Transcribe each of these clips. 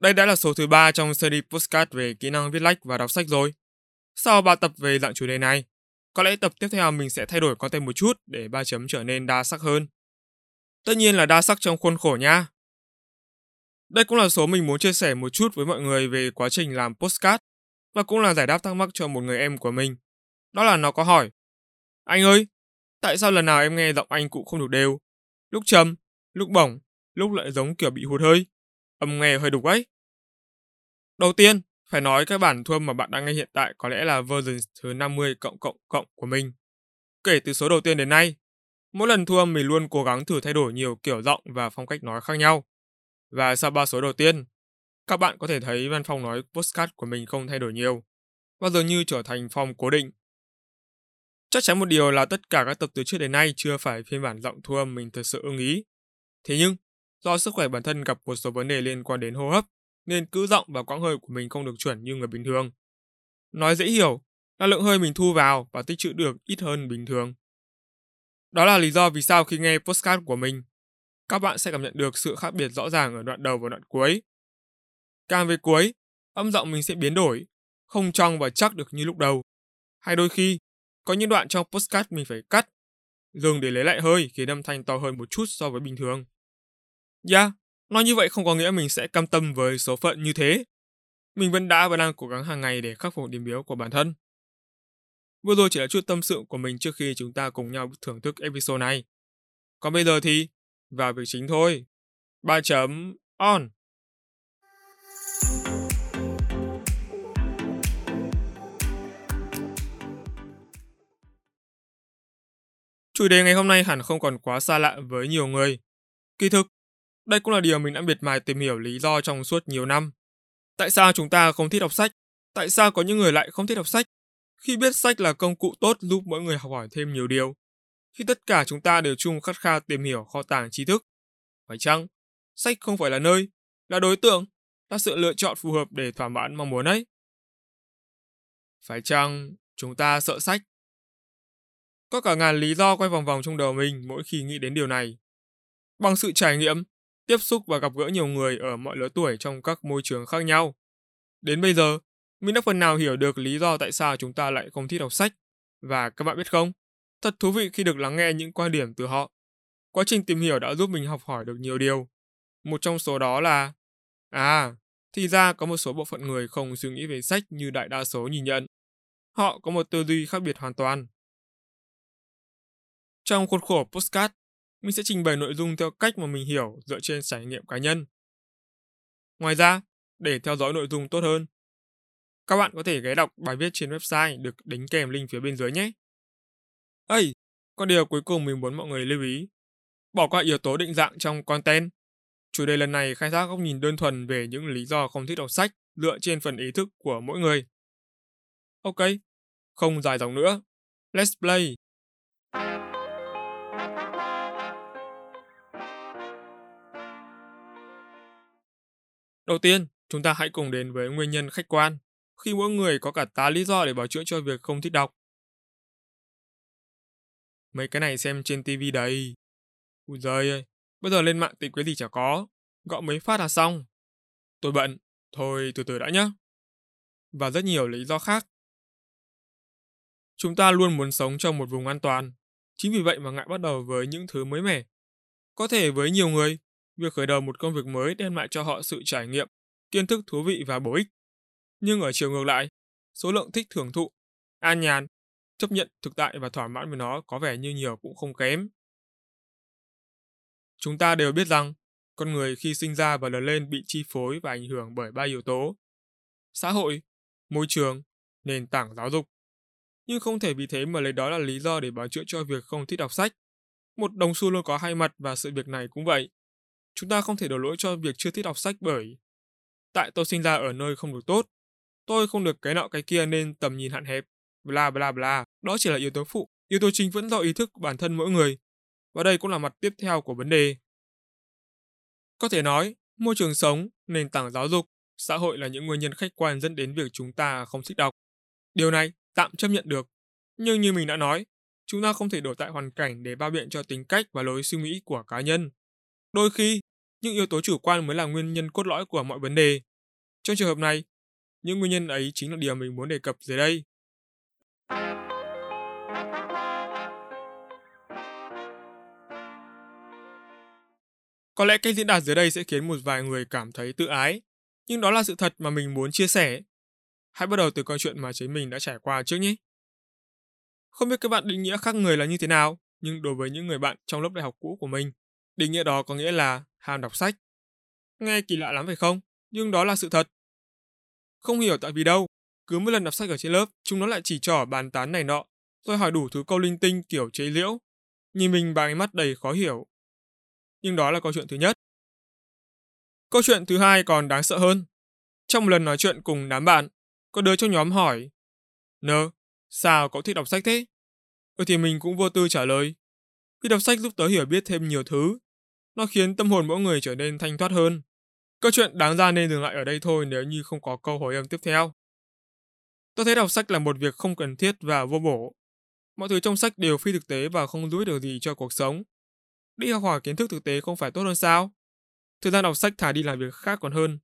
Đây đã là số thứ ba trong series Postcard về kỹ năng viết lách và đọc sách rồi. Sau 3 tập về dạng chủ đề này, có lẽ tập tiếp theo mình sẽ thay đổi content một chút để ba chấm trở nên đa sắc hơn. Tất nhiên là đa sắc trong khuôn khổ nha. Đây cũng là số mình muốn chia sẻ một chút với mọi người về quá trình làm postcard và cũng là giải đáp thắc mắc cho một người em của mình. Đó là nó có hỏi Anh ơi, tại sao lần nào em nghe giọng anh cũng không được đều? Lúc trầm, lúc bổng, lúc lại giống kiểu bị hụt hơi. Âm nghe hơi đục ấy. Đầu tiên, phải nói các bản thu âm mà bạn đang nghe hiện tại có lẽ là version thứ 50 cộng cộng cộng của mình. Kể từ số đầu tiên đến nay, mỗi lần thu âm mình luôn cố gắng thử thay đổi nhiều kiểu giọng và phong cách nói khác nhau. Và sau ba số đầu tiên, các bạn có thể thấy văn phong nói postcard của mình không thay đổi nhiều, và dường như trở thành phong cố định. Chắc chắn một điều là tất cả các tập từ trước đến nay chưa phải phiên bản giọng thu âm mình thật sự ưng ý. Thế nhưng, do sức khỏe bản thân gặp một số vấn đề liên quan đến hô hấp, nên cữ giọng và quãng hơi của mình không được chuẩn như người bình thường. Nói dễ hiểu là lượng hơi mình thu vào và tích trữ được ít hơn bình thường. Đó là lý do vì sao khi nghe postcard của mình, các bạn sẽ cảm nhận được sự khác biệt rõ ràng ở đoạn đầu và đoạn cuối. Càng về cuối, âm giọng mình sẽ biến đổi, không trong và chắc được như lúc đầu. Hay đôi khi, có những đoạn trong postcard mình phải cắt, dừng để lấy lại hơi khiến âm thanh to hơn một chút so với bình thường. Yeah, nói như vậy không có nghĩa mình sẽ cam tâm với số phận như thế. Mình vẫn đã và đang cố gắng hàng ngày để khắc phục điểm yếu của bản thân. Vừa rồi chỉ là chút tâm sự của mình trước khi chúng ta cùng nhau thưởng thức episode này. Còn bây giờ thì vào việc chính thôi. Ba chấm on. Chủ đề ngày hôm nay hẳn không còn quá xa lạ với nhiều người. Kỳ thực, đây cũng là điều mình đã miệt mài tìm hiểu lý do trong suốt nhiều năm. Tại sao chúng ta không thích đọc sách? Tại sao có những người lại không thích đọc sách? Khi biết sách là công cụ tốt giúp mỗi người học hỏi thêm nhiều điều. Khi tất cả chúng ta đều chung khát khao tìm hiểu kho tàng trí thức. Phải chăng? Sách không phải là nơi, là đối tượng, là sự lựa chọn phù hợp để thỏa mãn mong muốn ấy. Phải chăng chúng ta sợ sách? Có cả ngàn lý do quay vòng vòng trong đầu mình mỗi khi nghĩ đến điều này. Bằng sự trải nghiệm, tiếp xúc và gặp gỡ nhiều người ở mọi lứa tuổi trong các môi trường khác nhau. Đến bây giờ, mình đã phần nào hiểu được lý do tại sao chúng ta lại không thích đọc sách. Và các bạn biết không, thật thú vị khi được lắng nghe những quan điểm từ họ. Quá trình tìm hiểu đã giúp mình học hỏi được nhiều điều. Một trong số đó là À, thì ra có một số bộ phận người không suy nghĩ về sách như đại đa số nhìn nhận. Họ có một tư duy khác biệt hoàn toàn. Trong khuôn khổ postcard, mình sẽ trình bày nội dung theo cách mà mình hiểu dựa trên trải nghiệm cá nhân. Ngoài ra, để theo dõi nội dung tốt hơn, các bạn có thể ghé đọc bài viết trên website được đính kèm link phía bên dưới nhé. Ây, có điều cuối cùng mình muốn mọi người lưu ý. Bỏ qua yếu tố định dạng trong content. Chủ đề lần này khai thác góc nhìn đơn thuần về những lý do không thích đọc sách dựa trên phần ý thức của mỗi người. Ok, không dài dòng nữa. Let's play! Đầu tiên, chúng ta hãy cùng đến với nguyên nhân khách quan, khi mỗi người có cả tá lý do để bảo chữa cho việc không thích đọc. Mấy cái này xem trên tivi đấy. Ui giời ơi, bây giờ lên mạng tìm cái gì chả có, gọi mấy phát là xong. Tôi bận, thôi từ từ đã nhé. Và rất nhiều lý do khác. Chúng ta luôn muốn sống trong một vùng an toàn, chính vì vậy mà ngại bắt đầu với những thứ mới mẻ. Có thể với nhiều người, việc khởi đầu một công việc mới đem lại cho họ sự trải nghiệm, kiến thức thú vị và bổ ích. Nhưng ở chiều ngược lại, số lượng thích thưởng thụ, an nhàn, chấp nhận thực tại và thỏa mãn với nó có vẻ như nhiều cũng không kém. Chúng ta đều biết rằng, con người khi sinh ra và lớn lên bị chi phối và ảnh hưởng bởi ba yếu tố. Xã hội, môi trường, nền tảng giáo dục. Nhưng không thể vì thế mà lấy đó là lý do để báo chữa cho việc không thích đọc sách. Một đồng xu luôn có hai mặt và sự việc này cũng vậy. Chúng ta không thể đổ lỗi cho việc chưa thích đọc sách bởi tại tôi sinh ra ở nơi không được tốt. Tôi không được cái nọ cái kia nên tầm nhìn hạn hẹp. Bla bla bla, đó chỉ là yếu tố phụ. Yếu tố chính vẫn do ý thức bản thân mỗi người. Và đây cũng là mặt tiếp theo của vấn đề. Có thể nói, môi trường sống, nền tảng giáo dục, xã hội là những nguyên nhân khách quan dẫn đến việc chúng ta không thích đọc. Điều này tạm chấp nhận được. Nhưng như mình đã nói, chúng ta không thể đổ tại hoàn cảnh để bao biện cho tính cách và lối suy nghĩ của cá nhân. Đôi khi, những yếu tố chủ quan mới là nguyên nhân cốt lõi của mọi vấn đề. Trong trường hợp này, những nguyên nhân ấy chính là điều mình muốn đề cập dưới đây. Có lẽ cách diễn đạt dưới đây sẽ khiến một vài người cảm thấy tự ái, nhưng đó là sự thật mà mình muốn chia sẻ. Hãy bắt đầu từ câu chuyện mà chính mình đã trải qua trước nhé. Không biết các bạn định nghĩa khác người là như thế nào, nhưng đối với những người bạn trong lớp đại học cũ của mình, định nghĩa đó có nghĩa là ham đọc sách. Nghe kỳ lạ lắm phải không? Nhưng đó là sự thật. Không hiểu tại vì đâu, cứ mỗi lần đọc sách ở trên lớp, chúng nó lại chỉ trỏ bàn tán này nọ, rồi hỏi đủ thứ câu linh tinh kiểu chế liễu. Nhìn mình bằng ánh mắt đầy khó hiểu. Nhưng đó là câu chuyện thứ nhất. Câu chuyện thứ hai còn đáng sợ hơn. Trong một lần nói chuyện cùng đám bạn, có đứa trong nhóm hỏi Nơ, sao cậu thích đọc sách thế? Ừ thì mình cũng vô tư trả lời khi đọc sách giúp tớ hiểu biết thêm nhiều thứ nó khiến tâm hồn mỗi người trở nên thanh thoát hơn Câu chuyện đáng ra nên dừng lại ở đây thôi nếu như không có câu hồi âm tiếp theo. Tôi thấy đọc sách là một việc không cần thiết và vô bổ. Mọi thứ trong sách đều phi thực tế và không giúp được gì cho cuộc sống. Đi học hỏi kiến thức thực tế không phải tốt hơn sao? Thời gian đọc sách thả đi làm việc khác còn hơn.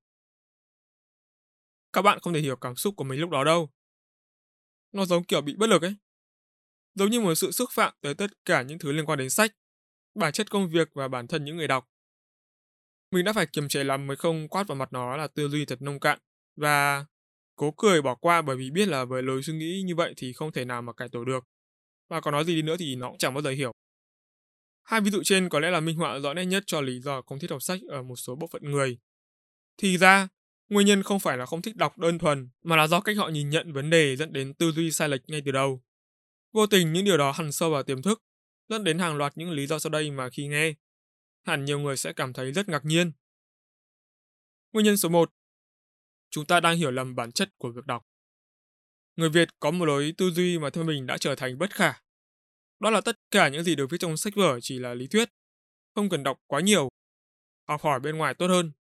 Các bạn không thể hiểu cảm xúc của mình lúc đó đâu. Nó giống kiểu bị bất lực ấy. Giống như một sự xúc phạm tới tất cả những thứ liên quan đến sách, bản chất công việc và bản thân những người đọc. Mình đã phải kiềm chế lắm mới không quát vào mặt nó là tư duy thật nông cạn và cố cười bỏ qua bởi vì biết là với lối suy nghĩ như vậy thì không thể nào mà cải tổ được. Và có nói gì đi nữa thì nó cũng chẳng bao giờ hiểu. Hai ví dụ trên có lẽ là minh họa rõ nét nhất cho lý do không thích đọc sách ở một số bộ phận người. Thì ra, nguyên nhân không phải là không thích đọc đơn thuần, mà là do cách họ nhìn nhận vấn đề dẫn đến tư duy sai lệch ngay từ đầu. Vô tình những điều đó hằn sâu vào tiềm thức, dẫn đến hàng loạt những lý do sau đây mà khi nghe, hẳn nhiều người sẽ cảm thấy rất ngạc nhiên. Nguyên nhân số 1. Chúng ta đang hiểu lầm bản chất của việc đọc. Người Việt có một lối tư duy mà theo mình đã trở thành bất khả. Đó là tất cả những gì được viết trong sách vở chỉ là lý thuyết, không cần đọc quá nhiều, học hỏi bên ngoài tốt hơn.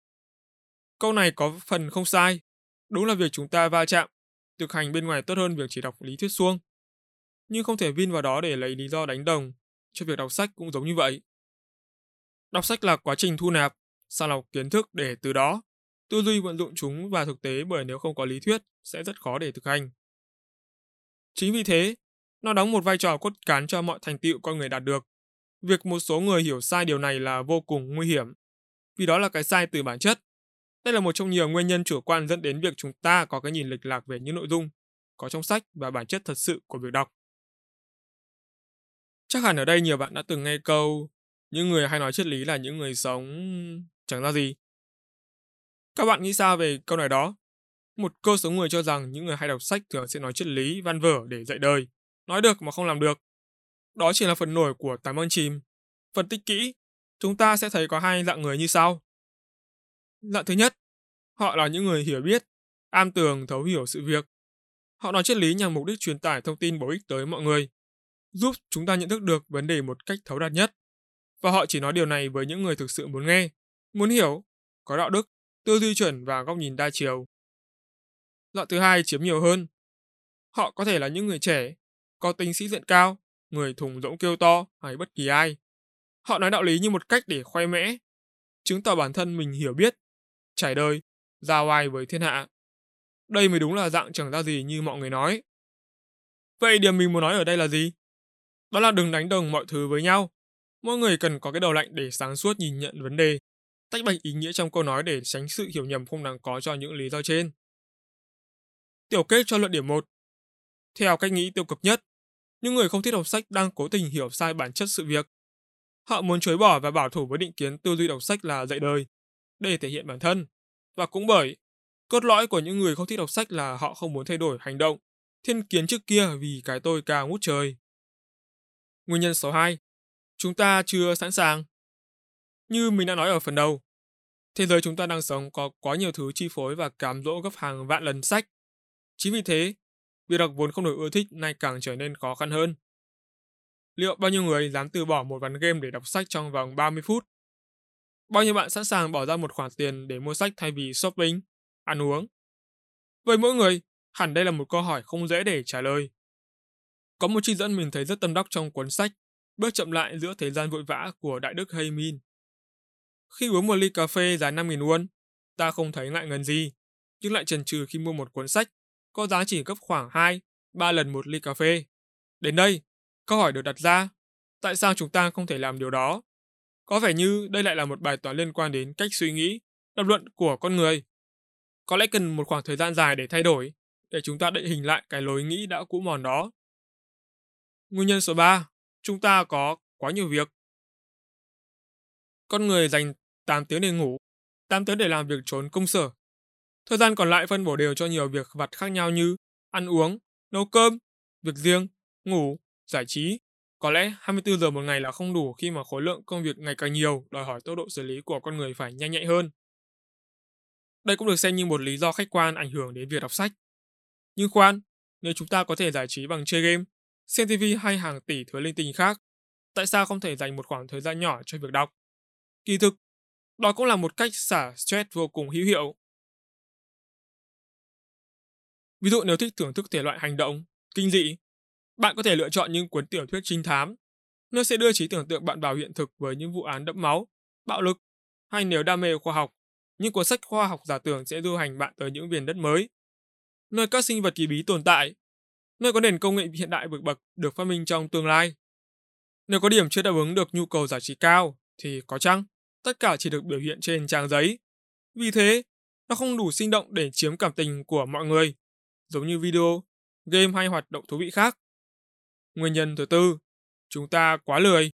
Câu này có phần không sai, đúng là việc chúng ta va chạm, thực hành bên ngoài tốt hơn việc chỉ đọc lý thuyết suông. Nhưng không thể vin vào đó để lấy lý do đánh đồng, cho việc đọc sách cũng giống như vậy. Đọc sách là quá trình thu nạp, sàng lọc kiến thức để từ đó tư duy vận dụng chúng vào thực tế bởi nếu không có lý thuyết sẽ rất khó để thực hành. Chính vì thế, nó đóng một vai trò cốt cán cho mọi thành tựu con người đạt được. Việc một số người hiểu sai điều này là vô cùng nguy hiểm, vì đó là cái sai từ bản chất. Đây là một trong nhiều nguyên nhân chủ quan dẫn đến việc chúng ta có cái nhìn lệch lạc về những nội dung có trong sách và bản chất thật sự của việc đọc. Chắc hẳn ở đây nhiều bạn đã từng nghe câu những người hay nói triết lý là những người sống chẳng ra gì. Các bạn nghĩ sao về câu nói đó? Một cơ số người cho rằng những người hay đọc sách thường sẽ nói triết lý, văn vở để dạy đời. Nói được mà không làm được. Đó chỉ là phần nổi của tám ơn chìm. Phân tích kỹ, chúng ta sẽ thấy có hai dạng người như sau. Dạng thứ nhất, họ là những người hiểu biết, am tường thấu hiểu sự việc. Họ nói triết lý nhằm mục đích truyền tải thông tin bổ ích tới mọi người, giúp chúng ta nhận thức được vấn đề một cách thấu đạt nhất. Và họ chỉ nói điều này với những người thực sự muốn nghe, muốn hiểu, có đạo đức, tư duy chuẩn và góc nhìn đa chiều. Loại thứ hai chiếm nhiều hơn. Họ có thể là những người trẻ, có tính sĩ diện cao, người thùng rỗng kêu to hay bất kỳ ai. Họ nói đạo lý như một cách để khoe mẽ, chứng tỏ bản thân mình hiểu biết, trải đời, ra oai với thiên hạ. Đây mới đúng là dạng chẳng ra gì như mọi người nói. Vậy điểm mình muốn nói ở đây là gì? Đó là đừng đánh đồng mọi thứ với nhau, Mỗi người cần có cái đầu lạnh để sáng suốt nhìn nhận vấn đề, tách bạch ý nghĩa trong câu nói để tránh sự hiểu nhầm không đáng có cho những lý do trên. Tiểu kết cho luận điểm 1. Theo cách nghĩ tiêu cực nhất, những người không thích đọc sách đang cố tình hiểu sai bản chất sự việc. Họ muốn chối bỏ và bảo thủ với định kiến tư duy đọc sách là dạy đời, để thể hiện bản thân. Và cũng bởi, cốt lõi của những người không thích đọc sách là họ không muốn thay đổi hành động, thiên kiến trước kia vì cái tôi cao ngút trời. Nguyên nhân số 2 chúng ta chưa sẵn sàng. Như mình đã nói ở phần đầu, Thế giới chúng ta đang sống có quá nhiều thứ chi phối và cám dỗ gấp hàng vạn lần sách. Chính vì thế, việc đọc vốn không được ưa thích nay càng trở nên khó khăn hơn. Liệu bao nhiêu người dám từ bỏ một ván game để đọc sách trong vòng 30 phút? Bao nhiêu bạn sẵn sàng bỏ ra một khoản tiền để mua sách thay vì shopping, ăn uống? Với mỗi người, hẳn đây là một câu hỏi không dễ để trả lời. Có một trích dẫn mình thấy rất tâm đắc trong cuốn sách Bước chậm lại giữa thời gian vội vã của Đại đức Hay Min. Khi uống một ly cà phê giá 5.000 won, ta không thấy ngại ngần gì, nhưng lại chần chừ khi mua một cuốn sách có giá chỉ gấp khoảng 2, 3 lần một ly cà phê. Đến đây, câu hỏi được đặt ra, tại sao chúng ta không thể làm điều đó? Có vẻ như đây lại là một bài toán liên quan đến cách suy nghĩ, lập luận của con người. Có lẽ cần một khoảng thời gian dài để thay đổi, để chúng ta định hình lại cái lối nghĩ đã cũ mòn đó. Nguyên nhân số 3, chúng ta có quá nhiều việc. Con người dành 8 tiếng để ngủ, 8 tiếng để làm việc trốn công sở. Thời gian còn lại phân bổ đều cho nhiều việc vặt khác nhau như ăn uống, nấu cơm, việc riêng, ngủ, giải trí. Có lẽ 24 giờ một ngày là không đủ khi mà khối lượng công việc ngày càng nhiều, đòi hỏi tốc độ xử lý của con người phải nhanh nhạy hơn. Đây cũng được xem như một lý do khách quan ảnh hưởng đến việc đọc sách. Nhưng khoan, nếu chúng ta có thể giải trí bằng chơi game, xem TV hay hàng tỷ thứ linh tinh khác, tại sao không thể dành một khoảng thời gian nhỏ cho việc đọc? Kỳ thực, đó cũng là một cách xả stress vô cùng hữu hiệu. Ví dụ nếu thích thưởng thức thể loại hành động, kinh dị, bạn có thể lựa chọn những cuốn tiểu thuyết trinh thám. Nó sẽ đưa trí tưởng tượng bạn vào hiện thực với những vụ án đẫm máu, bạo lực, hay nếu đam mê khoa học, những cuốn sách khoa học giả tưởng sẽ du hành bạn tới những miền đất mới, nơi các sinh vật kỳ bí tồn tại, nơi có nền công nghệ hiện đại vượt bậc được phát minh trong tương lai. Nếu có điểm chưa đáp ứng được nhu cầu giải trí cao, thì có chăng tất cả chỉ được biểu hiện trên trang giấy. Vì thế, nó không đủ sinh động để chiếm cảm tình của mọi người, giống như video, game hay hoạt động thú vị khác. Nguyên nhân thứ tư, chúng ta quá lười.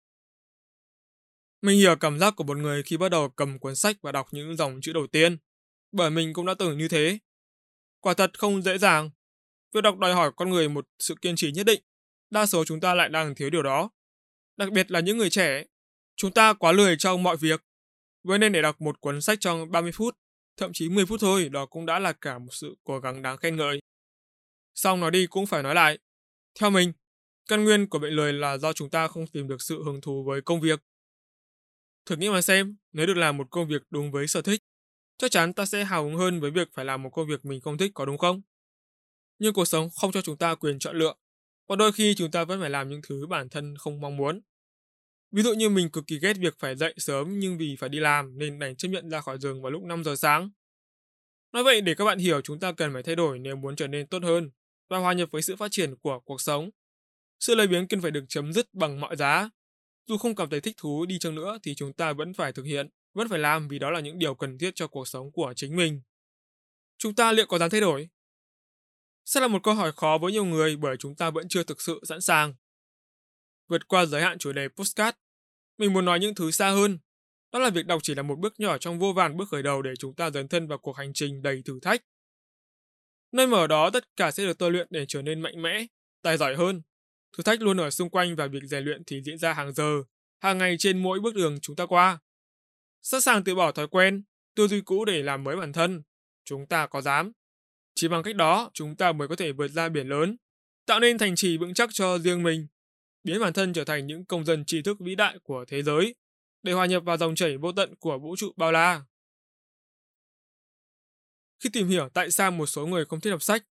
Mình hiểu cảm giác của một người khi bắt đầu cầm cuốn sách và đọc những dòng chữ đầu tiên, bởi mình cũng đã từng như thế. Quả thật không dễ dàng. Việc đọc đòi hỏi con người một sự kiên trì nhất định. Đa số chúng ta lại đang thiếu điều đó. Đặc biệt là những người trẻ. Chúng ta quá lười trong mọi việc. Vậy nên để đọc một cuốn sách trong 30 phút, thậm chí 10 phút thôi, đó cũng đã là cả một sự cố gắng đáng khen ngợi. Xong nói đi cũng phải nói lại. Theo mình, căn nguyên của bệnh lười là do chúng ta không tìm được sự hứng thú với công việc. Thử nghĩ mà xem, nếu được làm một công việc đúng với sở thích, chắc chắn ta sẽ hào hứng hơn với việc phải làm một công việc mình không thích có đúng không? Nhưng cuộc sống không cho chúng ta quyền chọn lựa, và đôi khi chúng ta vẫn phải làm những thứ bản thân không mong muốn. Ví dụ như mình cực kỳ ghét việc phải dậy sớm nhưng vì phải đi làm nên đành chấp nhận ra khỏi giường vào lúc 5 giờ sáng. Nói vậy để các bạn hiểu chúng ta cần phải thay đổi nếu muốn trở nên tốt hơn và hòa nhập với sự phát triển của cuộc sống. Sự lười biếng cần phải được chấm dứt bằng mọi giá. Dù không cảm thấy thích thú đi chăng nữa thì chúng ta vẫn phải thực hiện, vẫn phải làm vì đó là những điều cần thiết cho cuộc sống của chính mình. Chúng ta liệu có dám thay đổi? Sẽ là một câu hỏi khó với nhiều người bởi chúng ta vẫn chưa thực sự sẵn sàng. Vượt qua giới hạn chủ đề postcard, mình muốn nói những thứ xa hơn. Đó là việc đọc chỉ là một bước nhỏ trong vô vàn bước khởi đầu để chúng ta dấn thân vào cuộc hành trình đầy thử thách. Nơi mở đó tất cả sẽ được tôi luyện để trở nên mạnh mẽ, tài giỏi hơn. Thử thách luôn ở xung quanh và việc rèn luyện thì diễn ra hàng giờ, hàng ngày trên mỗi bước đường chúng ta qua. Sẵn sàng từ bỏ thói quen, tư duy cũ để làm mới bản thân. Chúng ta có dám. Chỉ bằng cách đó, chúng ta mới có thể vượt ra biển lớn, tạo nên thành trì vững chắc cho riêng mình, biến bản thân trở thành những công dân tri thức vĩ đại của thế giới, để hòa nhập vào dòng chảy vô tận của vũ trụ bao la. Khi tìm hiểu tại sao một số người không thích đọc sách,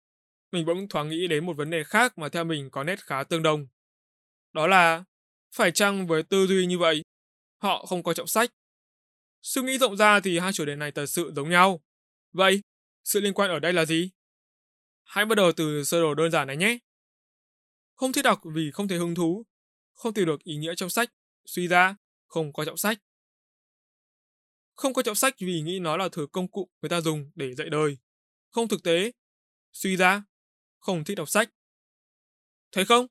mình bỗng thoáng nghĩ đến một vấn đề khác mà theo mình có nét khá tương đồng. Đó là, phải chăng với tư duy như vậy, họ không coi trọng sách? Suy nghĩ rộng ra thì hai chủ đề này thật sự giống nhau. Vậy, sự liên quan ở đây là gì? Hãy bắt đầu từ sơ đồ đơn giản này nhé. Không thích đọc vì không thấy hứng thú, không tìm được ý nghĩa trong sách, suy ra, không coi trọng sách. Không coi trọng sách vì nghĩ nó là thứ công cụ người ta dùng để dạy đời. Không thực tế. Suy ra, không thích đọc sách. Thấy không?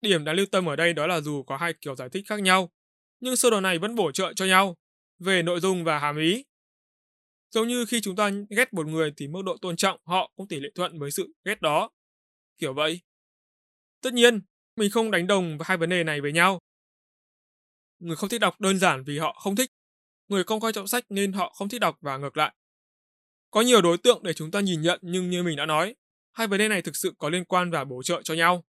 Điểm đáng lưu tâm ở đây đó là dù có hai kiểu giải thích khác nhau, nhưng sơ đồ này vẫn bổ trợ cho nhau về nội dung và hàm ý. Giống như khi chúng ta ghét một người thì mức độ tôn trọng họ cũng tỷ lệ thuận với sự ghét đó. Kiểu vậy. Tất nhiên, mình không đánh đồng hai vấn đề này với nhau. Người không thích đọc đơn giản vì họ không thích, người không coi trọng sách nên họ không thích đọc và ngược lại. Có nhiều đối tượng để chúng ta nhìn nhận nhưng như mình đã nói, hai vấn đề này thực sự có liên quan và bổ trợ cho nhau.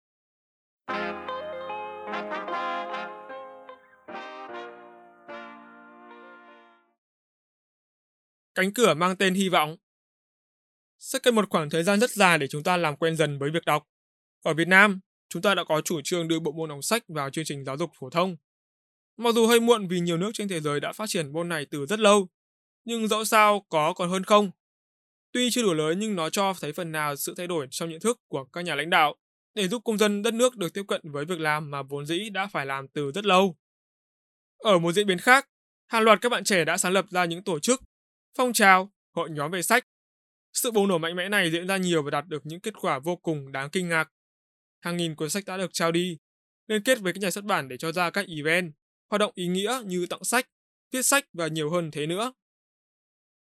Cánh cửa mang tên hy vọng Sẽ cần một khoảng thời gian rất dài để chúng ta làm quen dần với việc đọc. Ở Việt Nam, chúng ta đã có chủ trương đưa bộ môn đọc sách vào chương trình giáo dục phổ thông. Mặc dù hơi muộn vì nhiều nước trên thế giới đã phát triển môn này từ rất lâu, nhưng dẫu sao có còn hơn không. Tuy chưa đủ lớn nhưng nó cho thấy phần nào sự thay đổi trong nhận thức của các nhà lãnh đạo để giúp công dân đất nước được tiếp cận với việc làm mà vốn dĩ đã phải làm từ rất lâu. Ở một diễn biến khác, hàng loạt các bạn trẻ đã sáng lập ra những tổ chức, phong trào, hội nhóm về sách. Sự bùng nổ mạnh mẽ này diễn ra nhiều và đạt được những kết quả vô cùng đáng kinh ngạc. Hàng nghìn cuốn sách đã được trao đi, liên kết với các nhà xuất bản để cho ra các event, hoạt động ý nghĩa như tặng sách, viết sách và nhiều hơn thế nữa.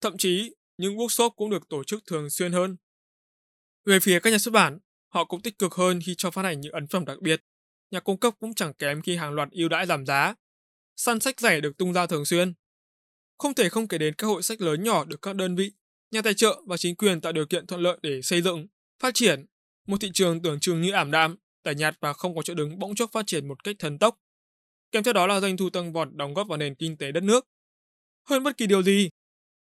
Thậm chí, những workshop cũng được tổ chức thường xuyên hơn. Về phía các nhà xuất bản, họ cũng tích cực hơn khi cho phát hành những ấn phẩm đặc biệt. Nhà cung cấp cũng chẳng kém khi hàng loạt ưu đãi giảm giá. Săn sách rẻ được tung ra thường xuyên. Không thể không kể đến các hội sách lớn nhỏ được các đơn vị, nhà tài trợ và chính quyền tạo điều kiện thuận lợi để xây dựng, phát triển. Một thị trường tưởng chừng như ảm đạm, tẻ nhạt và không có chỗ đứng bỗng chốc phát triển một cách thần tốc. Kèm theo đó là doanh thu tăng vọt đóng góp vào nền kinh tế đất nước. Hơn bất kỳ điều gì,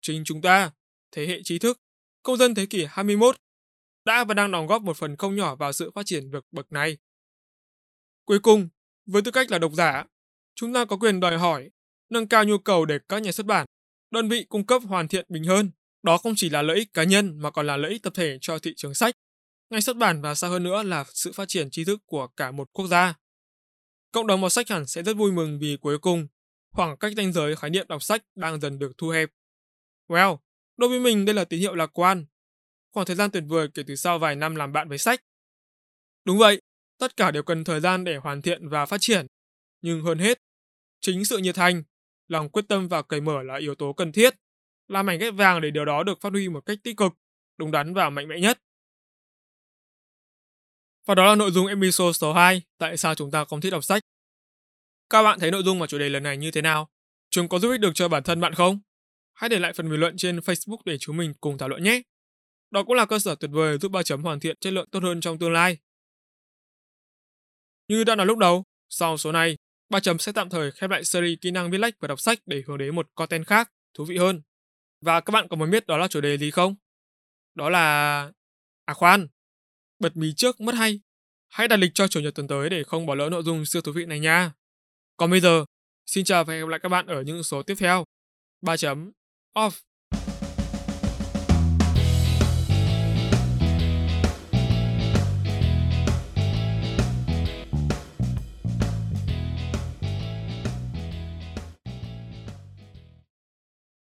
chính chúng ta, thế hệ trí thức, công dân thế kỷ 21, đã và đang đóng góp một phần không nhỏ vào sự phát triển vượt bậc này. Cuối cùng, với tư cách là độc giả, chúng ta có quyền đòi hỏi, nâng cao nhu cầu để các nhà xuất bản, đơn vị cung cấp hoàn thiện bình hơn. Đó không chỉ là lợi ích cá nhân mà còn là lợi ích tập thể cho thị trường sách, ngành xuất bản và xa hơn nữa là sự phát triển trí thức của cả một quốc gia. Cộng đồng đọc sách hẳn sẽ rất vui mừng vì cuối cùng, khoảng cách ranh giới khái niệm đọc sách đang dần được thu hẹp. Well, đối với mình đây là tín hiệu lạc quan. Khoảng thời gian tuyệt vời kể từ sau vài năm làm bạn với sách. Đúng vậy, tất cả đều cần thời gian để hoàn thiện và phát triển. Nhưng hơn hết, chính sự nhiệt thành, lòng quyết tâm và cởi mở là yếu tố cần thiết, làm mảnh ghép vàng để điều đó được phát huy một cách tích cực, đúng đắn và mạnh mẽ nhất. Và đó là nội dung episode số 2, tại sao chúng ta không thích đọc sách. Các bạn thấy nội dung và chủ đề lần này như thế nào? Chúng có giúp ích được cho bản thân bạn không? Hãy để lại phần bình luận trên Facebook để chúng mình cùng thảo luận nhé. Đó cũng là cơ sở tuyệt vời giúp ba chấm hoàn thiện chất lượng tốt hơn trong tương lai. Như đã nói lúc đầu, sau số này, ba chấm sẽ tạm thời khép lại series kỹ năng viết lách và đọc sách để hướng đến một content khác, thú vị hơn. Và các bạn có muốn biết đó là chủ đề gì không? Đó là... À khoan, bật mí trước mất hay. Hãy đặt lịch cho chủ nhật tuần tới để không bỏ lỡ nội dung siêu thú vị này nha. Còn bây giờ, xin chào và hẹn gặp lại các bạn ở những số tiếp theo. 3 chấm off